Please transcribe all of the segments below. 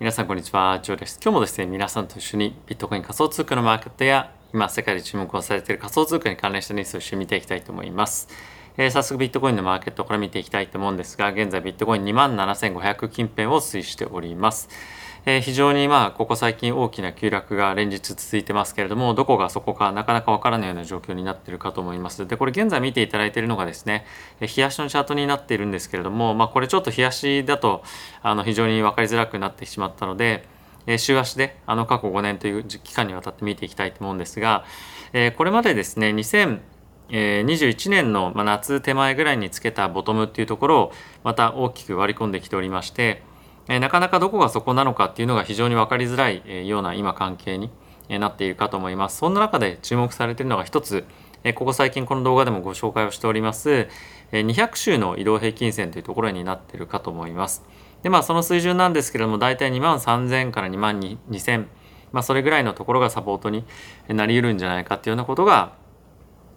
皆さんこんにちは、ジョーです。今日もですね、皆さんと一緒にビットコイン仮想通貨のマーケットや今世界で注目をされている仮想通貨に関連したニュースを一緒に見ていきたいと思います。えー、早速ビットコインのマーケットから見ていきたいと思うんですが、現在ビットコイン27,500近辺を推移しております。えー、非常にまあここ最近大きな急落が連日続いてますけれどもどこがそこかなかなかわからないような状況になっているかと思います。でこれ現在見ていただいているのがですね冷やしのチャートになっているんですけれども、まあ、これちょっと冷やしだとあの非常に分かりづらくなってしまったのでえ週足であの過去5年という期間にわたって見ていきたいと思うんですが、えこれまでですね2021年の夏手前ぐらいにつけたボトムっていうところをまた大きく割り込んできておりましてえなかなかどこがそこなのかっていうのが非常に分かりづらい、えような今関係になっているかと思います。そんな中で注目されているのが一つ、えここ最近この動画でもご紹介をしております、え200週の移動平均線というところになっているかと思います。でまあその水準なんですけれども大体2万3000から2万2000まあそれぐらいのところがサポートになり得るんじゃないかっていうようなことが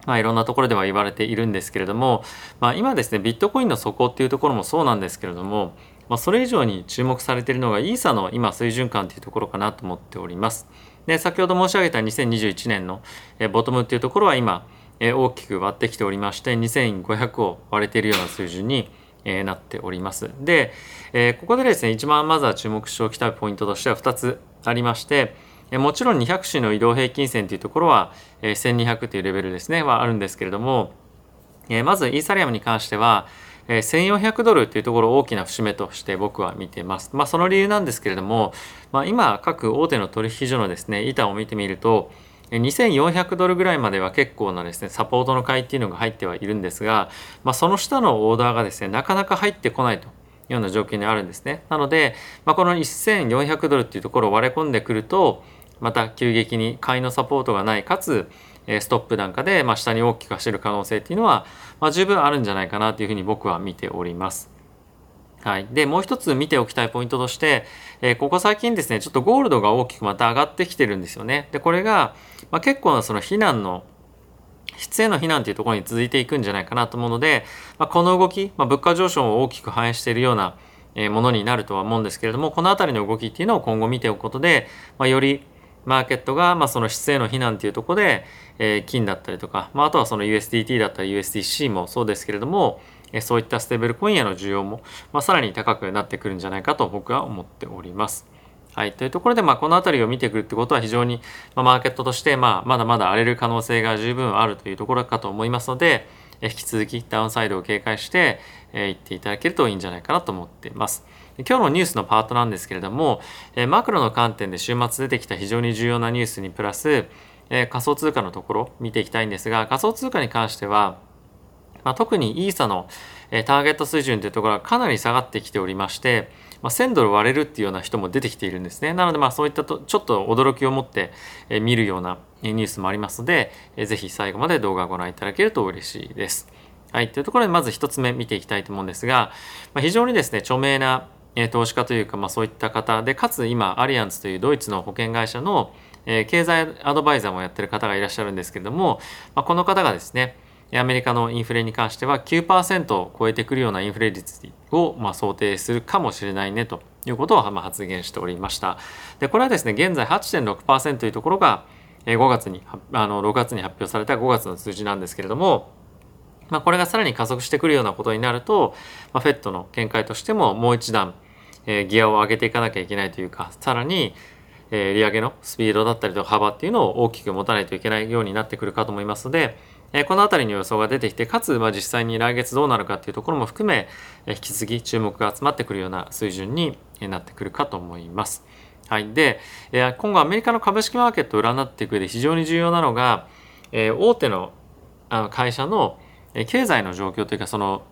まあ、いろんなところでは言われているんですけれども、まあ、今ですねビットコインの底っていうところもそうなんですけれども、まあ、それ以上に注目されているのがイーサの今水準感というところかなと思っております。で先ほど申し上げた2021年のえボトムっていうところは今え大きく割ってきておりまして2500を割れているような水準にえなっております。で、えここでですね一番まずは注目しておきたいポイントとしては2つありましてもちろん200種の移動平均線というところは1200というレベルですねはあるんですけれどもまずイーサリアムに関しては1400ドルというところを大きな節目として僕は見ています。まあ、その理由なんですけれども、まあ、今各大手の取引所のですね板を見てみると2400ドルぐらいまでは結構なですねサポートの買いっていうのが入ってはいるんですが、まあ、その下のオーダーがですねなかなか入ってこないというような状況にあるんですね。なので、まあ、この1400ドルっていうところを割れ込んでくるとまた急激に買いのサポートがないかつストップなんかで、まあ、下に大きく走る可能性っていうのは、まあ、十分あるんじゃないかなというふうに僕は見ております。はい。で、もう一つ見ておきたいポイントとして、えー、ここ最近ですね、ちょっとゴールドが大きくまた上がってきてるんですよね。で、これが、まあ、結構なその避難の質への避難というところに続いていくんじゃないかなと思うので、まあ、この動き、まあ、物価上昇を大きく反映しているようなものになるとは思うんですけれども、この辺りの動きっていうのを今後見ておくことで、まあ、よりマーケットが、まあ、その質への避難というところで、えー、金だったりとか、まあ、あとはその USDT だったり USDC もそうですけれども、えー、そういったステーブルコインへの需要も、まあ、さらに高くなってくるんじゃないかと僕は思っております。はい。というところで、まあ、この辺りを見てくるってことは非常に、まあ、マーケットとして、まあ、まだまだ荒れる可能性が十分あるというところかと思いますので、引き続きダウンサイドを警戒して、えー、行っていただけるといいんじゃないかなと思っています。今日のニュースのパートなんですけれども、え、マクロの観点で週末出てきた非常に重要なニュースにプラス、え、仮想通貨のところ見ていきたいんですが、仮想通貨に関しては、まあ、特にイーサの、え、ターゲット水準というところがかなり下がってきておりまして、まあ、1000ドル割れるっていうような人も出てきているんですね。なので、まあそういったとちょっと驚きを持って、え見るようなニュースもありますので、え、ぜひ最後まで動画をご覧いただけると嬉しいです。はい。というところで、まず一つ目見ていきたいと思うんですが、まあ、非常にですね、著名なえ投資家というか、まあ、そういった方で、かつ今、アリアンツというドイツの保険会社のえ経済アドバイザーもやってる方がいらっしゃるんですけれども、まあ、この方がですね、アメリカのインフレに関しては9%を超えてくるようなインフレ率をまあ想定するかもしれないねということをまあ発言しておりました。で、これはですね、現在8.6%というところが5月に、あの6月に発表された5月の数字なんですけれども、まあ、これがさらに加速してくるようなことになると、まあ、フェットの見解としてももう一段、えー、ギアを上げていかなきゃいけないというかさらに、えー、利上げのスピードだったりとか幅っていうのを大きく持たないといけないようになってくるかと思いますので、えー、この辺りの予想が出てきてかつ、まあ、実際に来月どうなるかっていうところも含め、えー、引き続き注目が集まってくるような水準になってくるかと思います。はい、で、え今後アメリカの株式マーケットを占っていく上で非常に重要なのが、え大手のあの会社の経済の状況というかその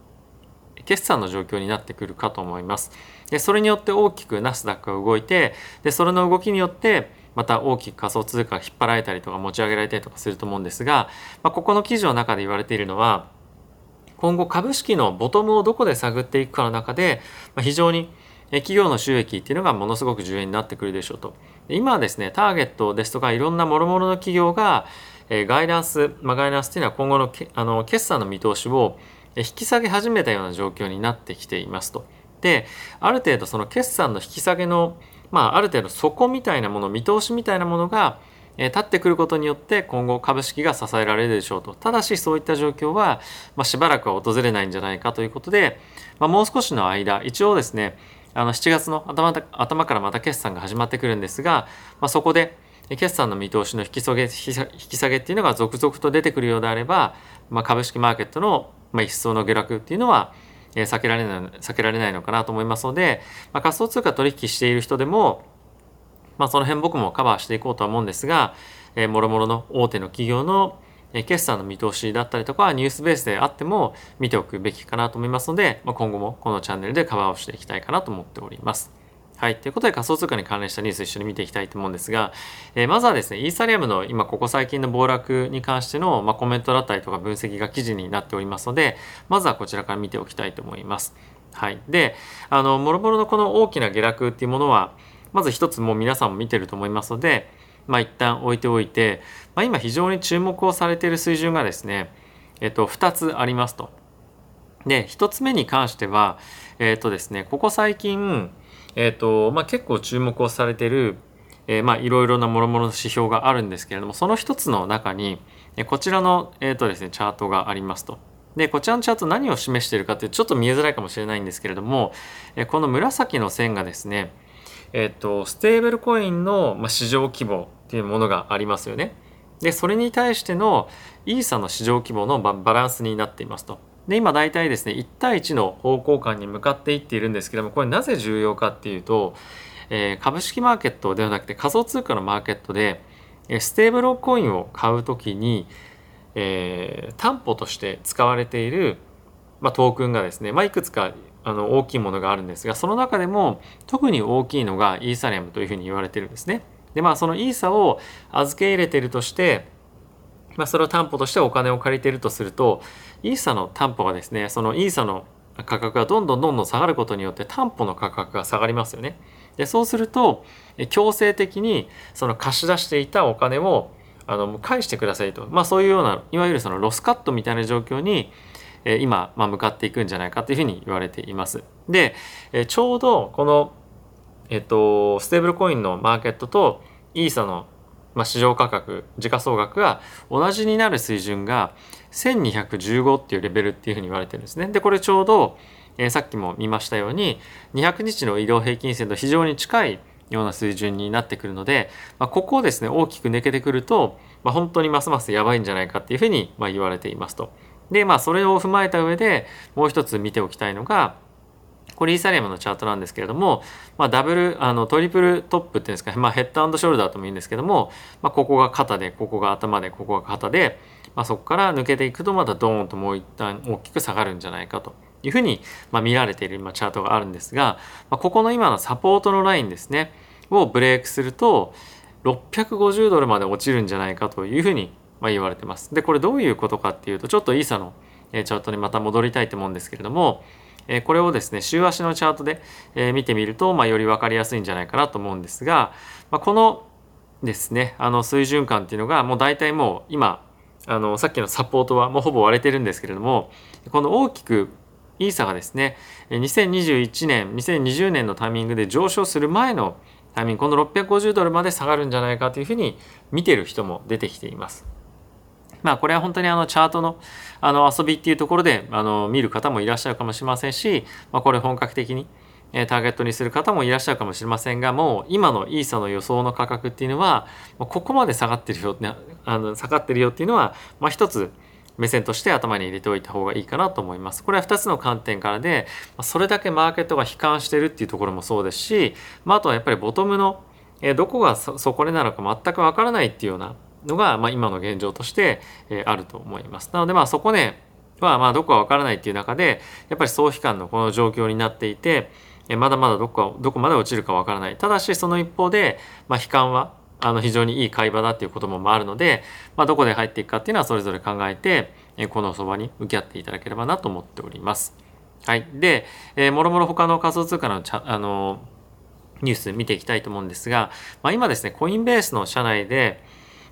決算の状況になってくるかと思います。でそれによって大きくナスダックが動いてでそれの動きによってまた大きく仮想通貨が引っ張られたりとか持ち上げられたりとかすると思うんですが、まあ、ここの記事の中で言われているのは今後株式のボトムをどこで探っていくかの中で、まあ、非常に企業の収益っていうのがものすごく重要になってくるでしょうと。今はですねターゲットですとかいろんな諸々の企業がえガイダンス、まあ、ガイダンスというのは今後のけあの決算の見通しを引き下げ始めたような状況になってきていますと。である程度その決算の引き下げのまあ、ある程度底みたいなもの見通しみたいなものがえ立ってくることによって今後株式が支えられるでしょうとただしそういった状況は、まあ、しばらくは訪れないんじゃないかということで、まあ、もう少しの間一応ですねあの7月の頭頭からまた決算が始まってくるんですが、まあ、そこで決算の見通しの引き下げ引き下げっていうのが続々と出てくるようであれば、まあ、株式マーケットの、まあ、一層の下落っていうのは避けられない避けられないのかなと思いますので、まあ、仮想通貨取引している人でもまあ、その辺僕もカバーしていこうとは思うんですが、えー、もろもろの大手の企業の決算の見通しだったりとかニュースベースであっても見ておくべきかなと思いますので、まあ、今後もこのチャンネルでカバーをしていきたいかなと思っております。はい。ということで仮想通貨に関連したニュース一緒に見ていきたいと思うんですが、えー、まずはですね、イーサリアムの今ここ最近の暴落に関しての、まあ、コメントだったりとか分析が記事になっておりますので、まずはこちらから見ておきたいと思います。はい。で、あの、もろもろのこの大きな下落っていうものは、まず一つもう皆さんも見てると思いますので、まあ、一旦置いておいて、まあ、今非常に注目をされている水準がですね、えっと、2つありますと。で1つ目に関しては、えっとですね、ここ最近、えっとまあ、結構注目をされている、え、まあいろいろなもろもろの指標があるんですけれどもその一つの中にこちらの、えーとですね、チャートがありますと。でこちらのチャート何を示しているかってちょっと見えづらいかもしれないんですけれどもこの紫の線がですねえっと、ステーブルコインの、ま、市場規模っていうものがありますよね。で、それに対してのイーサの市場規模のバランスになっていますと。で、今大体ですね、1対1の方向感に向かっていっているんですけども、これなぜ重要かっていうと、えー、株式マーケットではなくて仮想通貨のマーケットで、ステーブルコインを買うときに、えー、担保として使われている、まあ、トークンがですね、まあ、いくつかあの大きいものがあるんですがその中でも特に大きいのがイーサリアムというふうに言われてるんですね。でまあそのイーサを預け入れてるとして、まあ、それを担保としてお金を借りているとするとイーサの担保がですねそのイーサの価格がどんどんどんどん下がることによって担保の価格が下がりますよね。でそうすると強制的にその貸し出していたお金をあの返してくださいと、まあ、そういうようないわゆるそのロスカットみたいな状況にえ今、まあ、向かっていくんじゃないかというふうに言われています。で、えちょうどこの、えっと、ステーブルコインのマーケットとイーサの、まあ、市場価格時価総額が同じになる水準が1215っていうレベルっていうふうに言われてるんですね。でこれちょうど、えー、さっきも見ましたように200日の移動平均線と非常に近いような水準になってくるので、まあ、ここをですね大きく抜けてくると、まあ、本当にますますやばいんじゃないかっていうふうにまあ言われていますと。で、まあ、それを踏まえた上でもう一つ見ておきたいのが、これイーサリアムのチャートなんですけれども、まあ、ダブルあのトリプルトップっていうんですか、まあ、ヘッドショルダーともいいんですけども、まあ、ここが肩でここが頭でここが肩で、まあ、そこから抜けていくとまたドーンともう一旦大きく下がるんじゃないかというふうに、まあ、見られている今チャートがあるんですが、まあ、ここの今のサポートのラインですねをブレイクすると650ドルまで落ちるんじゃないかというふうにまあ、言われてます。でこれどういうことかっていうとちょっとイーサのチャートにまた戻りたいと思うんですけれどもこれをですね週足のチャートで見てみると、まあ、より分かりやすいんじゃないかなと思うんですが、まあ、このですねあの水準感っていうのがもう大体もう今あのさっきのサポートはもうほぼ割れてるんですけれどもこの大きくイーサがですね2021年2020年のタイミングで上昇する前のタイミングこの650ドルまで下がるんじゃないかというふうに見てる人も出てきています。まあこれは本当にあのチャートのあの遊びっていうところであの見る方もいらっしゃるかもしれませんし、まあ、これ本格的にターゲットにする方もいらっしゃるかもしれませんがもう今のイーサの予想の価格っていうのはここまで下がってるよあの下がってるよっていうのは、まあ、一つ目線として頭に入れておいた方がいいかなと思います。これは2つの観点からでそれだけマーケットが悲観してるっていうところもそうですし、まあ、あとはやっぱりボトムのどこが底根なのか全くわからないっていうようなのが、まあ、今の現状として、えあると思います。なのでまあそこねはまあどこかわからないっていう中でやっぱり総悲観のこの状況になっていてまだまだどこどこまで落ちるかわからないただしその一方で、まあ、悲観はあの非常にいい買い場だっていうこともあるので、まあ、どこで入っていくかっていうのはそれぞれ考えてこのそばに向き合っていただければなと思っております。はい、で、えー、もろもろ他の仮想通貨のあのニュース見ていきたいと思うんですが、まあ、今ですねコインベースの社内で、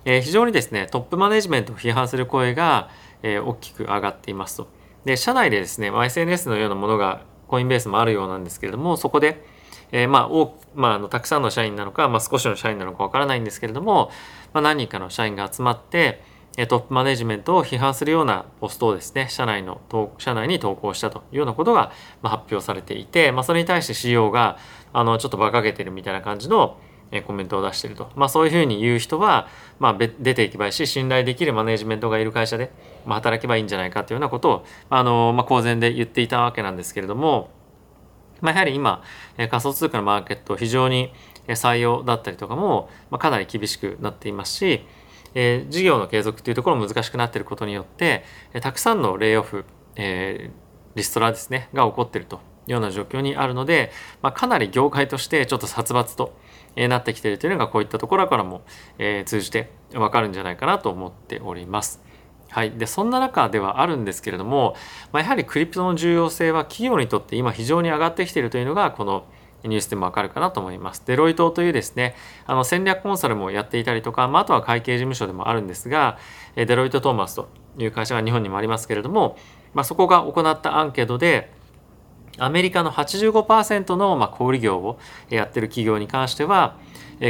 えー、非常にですねトップマネジメントを批判する声が、えー、大きく上がっていますと。で社内でですね、まあ、SNS のようなものがコインベースもあるようなんですけれどもそこで、えー、まあ多まあ、あのたくさんの社員なのか、まあ、少しの社員なのかわからないんですけれども、まあ、何人かの社員が集まってトップマネジメントを批判するようなポストをですね社内の社内に投稿したというようなことが発表されていて、まあ、それに対して CEO があのちょっと馬鹿げてるみたいな感じのコメントを出してると、まあ、そういうふうに言う人は、まあ、出ていけばいいし信頼できるマネジメントがいる会社で、まあ、働けばいいんじゃないかというようなことをあの、まあ、公然で言っていたわけなんですけれども、まあ、やはり今仮想通貨のマーケット非常に採用だったりとかも、まあ、かなり厳しくなっていますし、えー、事業の継続というところも難しくなっていることによって、えたくさんのレイオフ、えー、リストラですねが起こっていると。ような状況にあるので、まあ、かなり業界としてちょっと殺伐となってきているというのがこういったところからも、通じてわかるんじゃないかなと思っております。はい、でそんな中ではあるんですけれども、まあ、やはりクリプトの重要性は企業にとって今非常に上がってきているというのがこのニュースでもわかるかなと思います。デロイトというですね、あの戦略コンサルもやっていたりとか、まあ、あとは会計事務所でもあるんですが、デロイト・トーマスという会社が日本にもありますけれども、まあ、そこが行ったアンケートで、アメリカの85%のまあ小売業をやってる企業に関しては、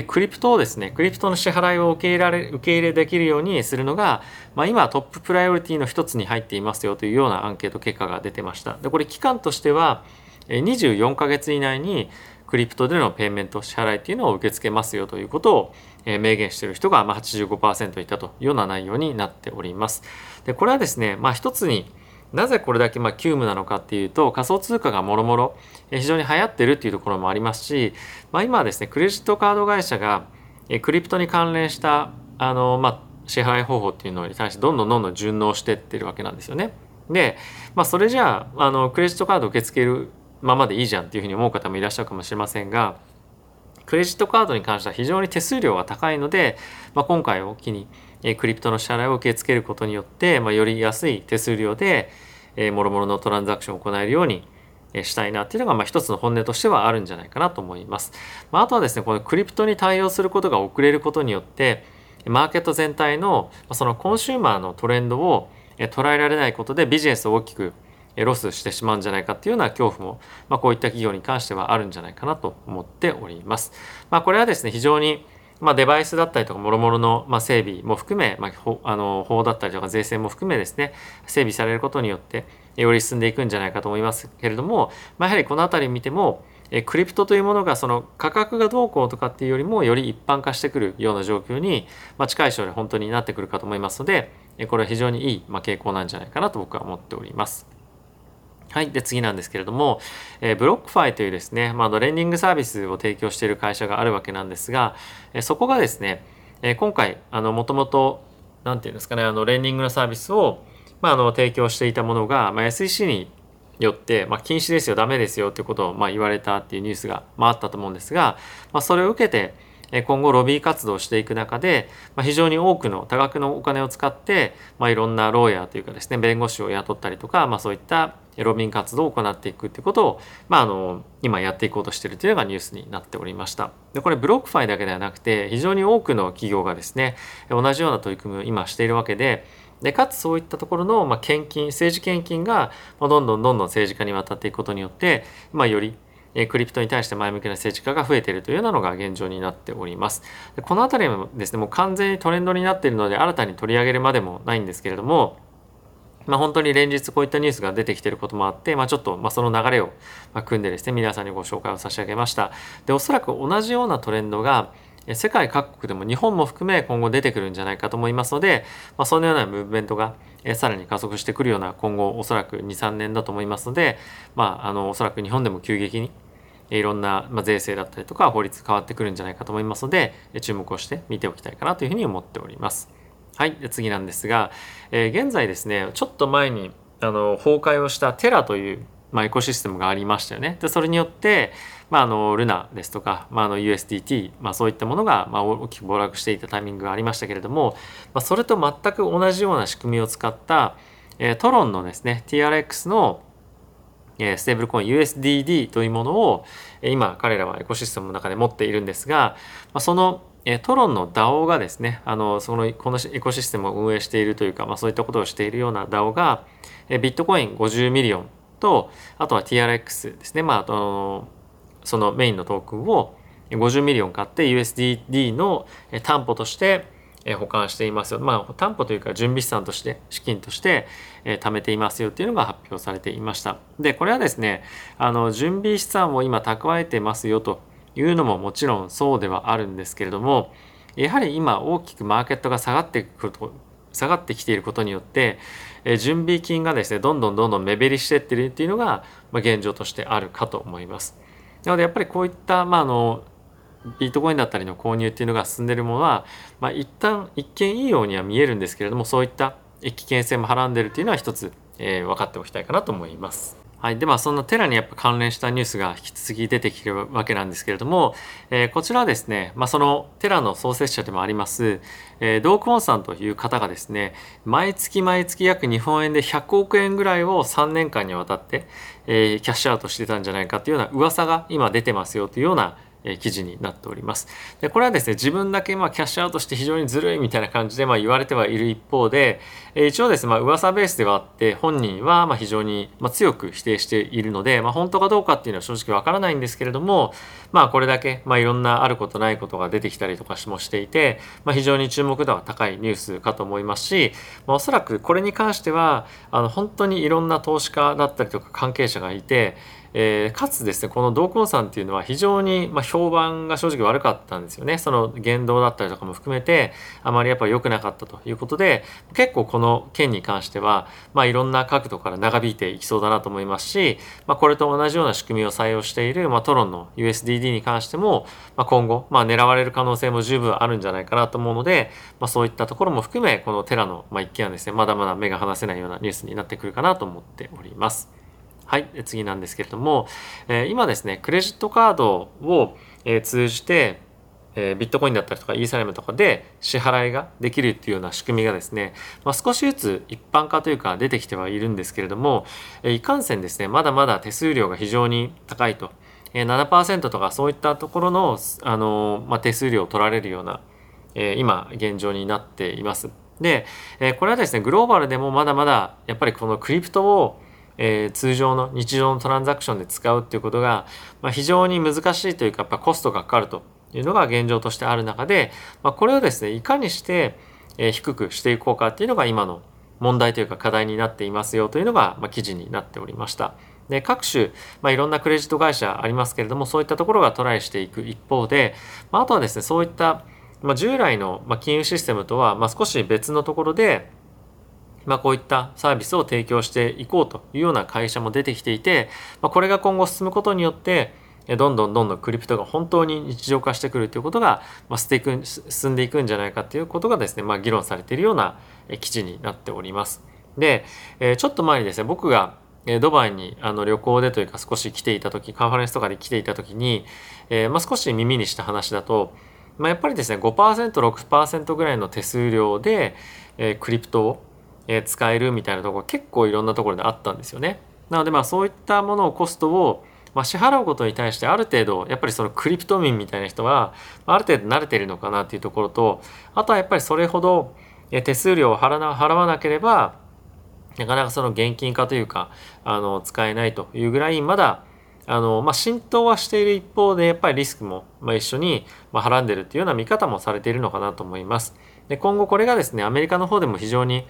クリプトをですね、クリプトの支払いを受け入れられ受け入れできるようにするのが、まあ、今トッププライオリティの一つに入っていますよというようなアンケート結果が出てました。でこれ期間としては、24ヶ月以内にクリプトでのペイメント支払いっていうのを受け付けますよということを明言している人が85%いたというような内容になっております。でこれはですね、まあ、一つになぜこれだけまあ急務なのかっていうと仮想通貨がもろもろ非常に流行ってるっていうところもありますし、まあ、今はですねクレジットカード会社がクリプトに関連したあの、まあ、支払い方法っていうのに対してどんどんどんどん順応してってるわけなんですよね。で、まあ、それじゃああのクレジットカード受け付けるままでいいじゃんっていうふうに思う方もいらっしゃるかもしれませんがクレジットカードに関しては非常に手数料が高いので、まあ、今回を機に crypto の支払いを受け付けることによって、まあ、より安い手数料でもろもろのトランザクションを行えるようにしたいなっていうのがまあ一つの本音としてはあるんじゃないかなと思います。まあ、あとはですねこの crypto に対応することが遅れることによってマーケット全体のそのコンシューマーのトレンドを捉えられないことでビジネスを大きくロスしてしまうんじゃないかっていうような恐怖も、まあ、こういった企業に関してはあるんじゃないかなと思っております。まあ、これはですね非常にまあ、デバイスだったりとか、もろもろの、まあ、整備も含め、まあ、あの法だったりとか税制も含めですね、整備されることによって、より進んでいくんじゃないかと思いますけれども、まあ、やはりこの辺り見ても、えクリプトというものがその価格がどうこうとかっていうよりもより一般化してくるような状況に、ま、近い将来本当になってくるかと思いますのでこれは非常にいい、ま、傾向なんじゃないかなと僕は思っております。はい。で、次なんですけれども、えー、ブロックファイというですね、まあ、レンディングサービスを提供している会社があるわけなんですが、えー、そこがですね、えー、今回、あの、もともと、なんていうんですかね、あの、レンディングのサービスを、まあ、あの、提供していたものが、まあ、SEC によって、まあ、禁止ですよ、ダメですよということを、まあ、言われたっていうニュースが、まあ、あったと思うんですが、まあ、それを受けて、今後ロビー活動をしていく中で、まあ、非常に多くの多額のお金を使って、まあ、いろんな lawyer というかですね弁護士を雇ったりとか、まあ、そういったロビー活動を行っていくっていうことを、まあ、あの今やっていこうとしているというのがニュースになっておりました。でこれブロックファイだけではなくて非常に多くの企業がですね同じような取り組みを今しているわけででかつそういったところの、まあ、献金政治献金が、まあ、どんどんどんどん政治家に渡っていくことによって、まあ、より crypto に対して前向きな政治家が増えているというようなのが現状になっております。でこの辺りもですねもう完全にトレンドになっているので新たに取り上げるまでもないんですけれどもまあ、本当に連日こういったニュースが出てきていることもあって、まあ、ちょっとまあその流れを組んでですね皆さんにご紹介を差し上げましたでおそらく同じようなトレンドが世界各国でも日本も含め今後出てくるんじゃないかと思いますので、まあ、そのようなムーブメントがさらに加速してくるような今後おそらく23年だと思いますので、まあ、あのおそらく日本でも急激にいろんな、税制だったりとか法律変わってくるんじゃないかと思いますので注目をして見ておきたいかなというふうに思っております。はい、で次なんですが、えー、現在ですねちょっと前にあの崩壊をしたテラという、まあ、エコシステムがありましたよね。でそれによって、まあ、あのルナですとか、まあ、あの USDT、まあ、そういったものが、まあ、大きく暴落していたタイミングがありましたけれども、まあ、それと全く同じような仕組みを使った、えー、トロンのですね TRX のステーブルコイン USDD というものを今彼らはエコシステムの中で持っているんですがそのトロンの DAO がですねあのそのこのエコシステムを運営しているというか、まあ、そういったことをしているような DAO がビットコイン50 million とあとは TRX ですね、まあ、あのそのメインのトークンを50 million 買って USDD の担保として保管していますよ。まあ担保というか準備資産として資金として貯めていますよっていうのが発表されていました。でこれはですねあの準備資産を今蓄えてますよというのももちろんそうではあるんですけれどもやはり今大きくマーケットが下がってくると下がってきていることによって準備金がですねどんどんどんどん目減りしてってるっていうのが現状としてあるかと思います。なのでやっぱりこういった、まあ、あのビートコインだったりの購入っていうのが進んでいるものは、まあ、一旦一見いいようには見えるんですけれどもそういった危険性もはらんでるっていうのは一つ、えー、分かっておきたいかなと思います。はい。で、まあ、そんなテラにやっぱ関連したニュースが引き続き出てきてるわけなんですけれども、えー、こちらはですね、まあ、そのテラの創設者でもあります、えー、ドークモンさんという方がですね、毎月毎月約日本円で100億円ぐらいを3年間にわたって、えー、キャッシュアウトしてたんじゃないかというような噂が今出てますよというようなえ記事になっております。でこれはですね自分だけまあキャッシュアウトして非常にずるいみたいな感じでまあ言われてはいる一方で、え一応ですねまあ噂ベースではあって本人はま非常にま強く否定しているので、まあ、本当かどうかっていうのは正直わからないんですけれどもまあこれだけまあいろんなあることないことが出てきたりとかもしていて、まあ、非常に注目度は高いニュースかと思いますし、まあ、おそらくこれに関してはあの本当にいろんな投資家だったりとか関係者がいてえー、かつですねこの同梱さんっていうのは非常に、まあ、評判が正直悪かったんですよねその言動だったりとかも含めてあまりやっぱり良くなかったということで結構この件に関しては、まあ、いろんな角度から長引いていきそうだなと思いますし、まあ、これと同じような仕組みを採用している、まあ、トロンの USDD に関しても、まあ、今後、まあ、狙われる可能性も十分あるんじゃないかなと思うので、まあ、そういったところも含めこのテラの、まあ、一件はですねまだまだ目が離せないようなニュースになってくるかなと思っております。はい、次なんですけれども、え、今ですね、クレジットカードを、え、通じて、え、ビットコインだったりとかイーサリアムとかで支払いができるっていうような仕組みがですね、まあ、少しずつ一般化というか出てきてはいるんですけれども、え、いかんせんですね、まだまだ手数料が非常に高いと。え、7%とかそういったところの、あのまあ、手数料を取られるような、え今現状になっています。で、えこれはですねグローバルでもまだまだやっぱりこのクリプトをえー、通常の日常のトランザクションで使うっていうことが、まあ、非常に難しいというかやっぱコストがかかるというのが現状としてある中で、まあ、これをですねいかにして、えー、低くしていこうかっていうのが今の問題というか課題になっていますよというのが、まあ、記事になっておりました。で各種、まあ、いろんなクレジット会社ありますけれどもそういったところがトライしていく一方で、まあ、あとはですねそういった、まあ、従来の、まあ、金融システムとは、まあ、少し別のところでまあ、こういったサービスを提供していこうというような会社も出てきていて、まあ、これが今後進むことによってどんどんどんどんクリプトが本当に日常化してくるということが、まあ、進んでいくんじゃないかということがですね、まあ、議論されているような記事になっております。で、ちょっと前にですね僕がドバイにあの旅行でというか少し来ていた時カンファレンスとかで来ていた時に、えー、まあ、少し耳にした話だと、まあ、やっぱりですね 5%6% ぐらいの手数料で、えー、クリプトをえ使えるみたいなところ結構いろんなところであったんですよね。なのでまあそういったものをコストをまあ、支払うことに対してある程度やっぱりそのクリプト民みたいな人はある程度慣れてるのかなっていうところとあとはやっぱりそれほど手数料を払わなければなかなかその現金化というかあの使えないというぐらいまだあの、まあ、浸透はしている一方でやっぱりリスクも、まあ、一緒に、まはらんでるっていうような見方もされているのかなと思います。で今後これがですねアメリカの方でも非常に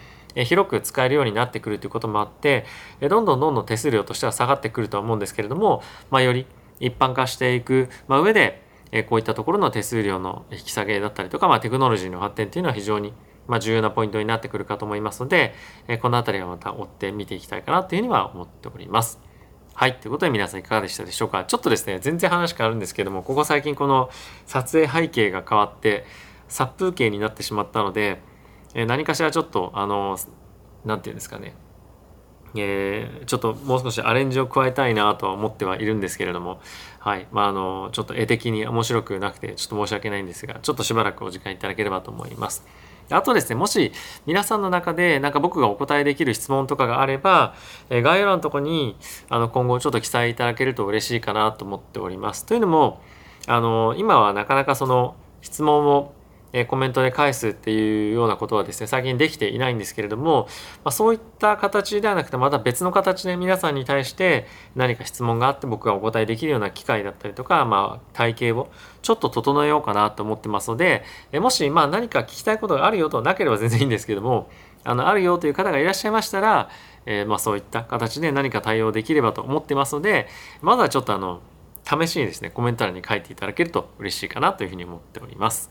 広く使えるようになってくるということもあってどんどんどんどん手数料としては下がってくるとは思うんですけれども、まあ、より一般化していく、まあ、上でこういったところの手数料の引き下げだったりとか、まあ、テクノロジーの発展というのは非常にま重要なポイントになってくるかと思いますので、この辺りはまた追って見ていきたいかなというふうには思っております。はい。ということで皆さんいかがでしたでしょうか？ちょっとですね、全然話変わるんですけども、ここ最近この撮影背景が変わって、殺風景になってしまったので、え何かしらちょっと、あの、何て言うんですかねえー、ちょっともう少しアレンジを加えたいなとは思ってはいるんですけれども、はい。まあ、あの、ちょっと絵的に面白くなくて、ちょっと申し訳ないんですが、ちょっとしばらくお時間いただければと思います。あとですね、もし皆さんの中でなんか僕がお答えできる質問とかがあれば、え概要欄のとこにあの今後ちょっと記載いただけると嬉しいかなと思っております。というのも、あの、今はなかなかその質問をえコメントで返すっていうようなことはですね最近できていないんですけれども、まあ、そういった形ではなくてまた別の形で皆さんに対して何か質問があって僕がお答えできるような機会だったりとか、まあ、体系をちょっと整えようかなと思ってますので、えもしまあ何か聞きたいことがあるよとなければ全然いいんですけどもあのあるよという方がいらっしゃいましたら、えー、まあそういった形で何か対応できればと思ってますのでまずはちょっとあの試しにですねコメント欄に書いていただけると嬉しいかなというふうに思っております。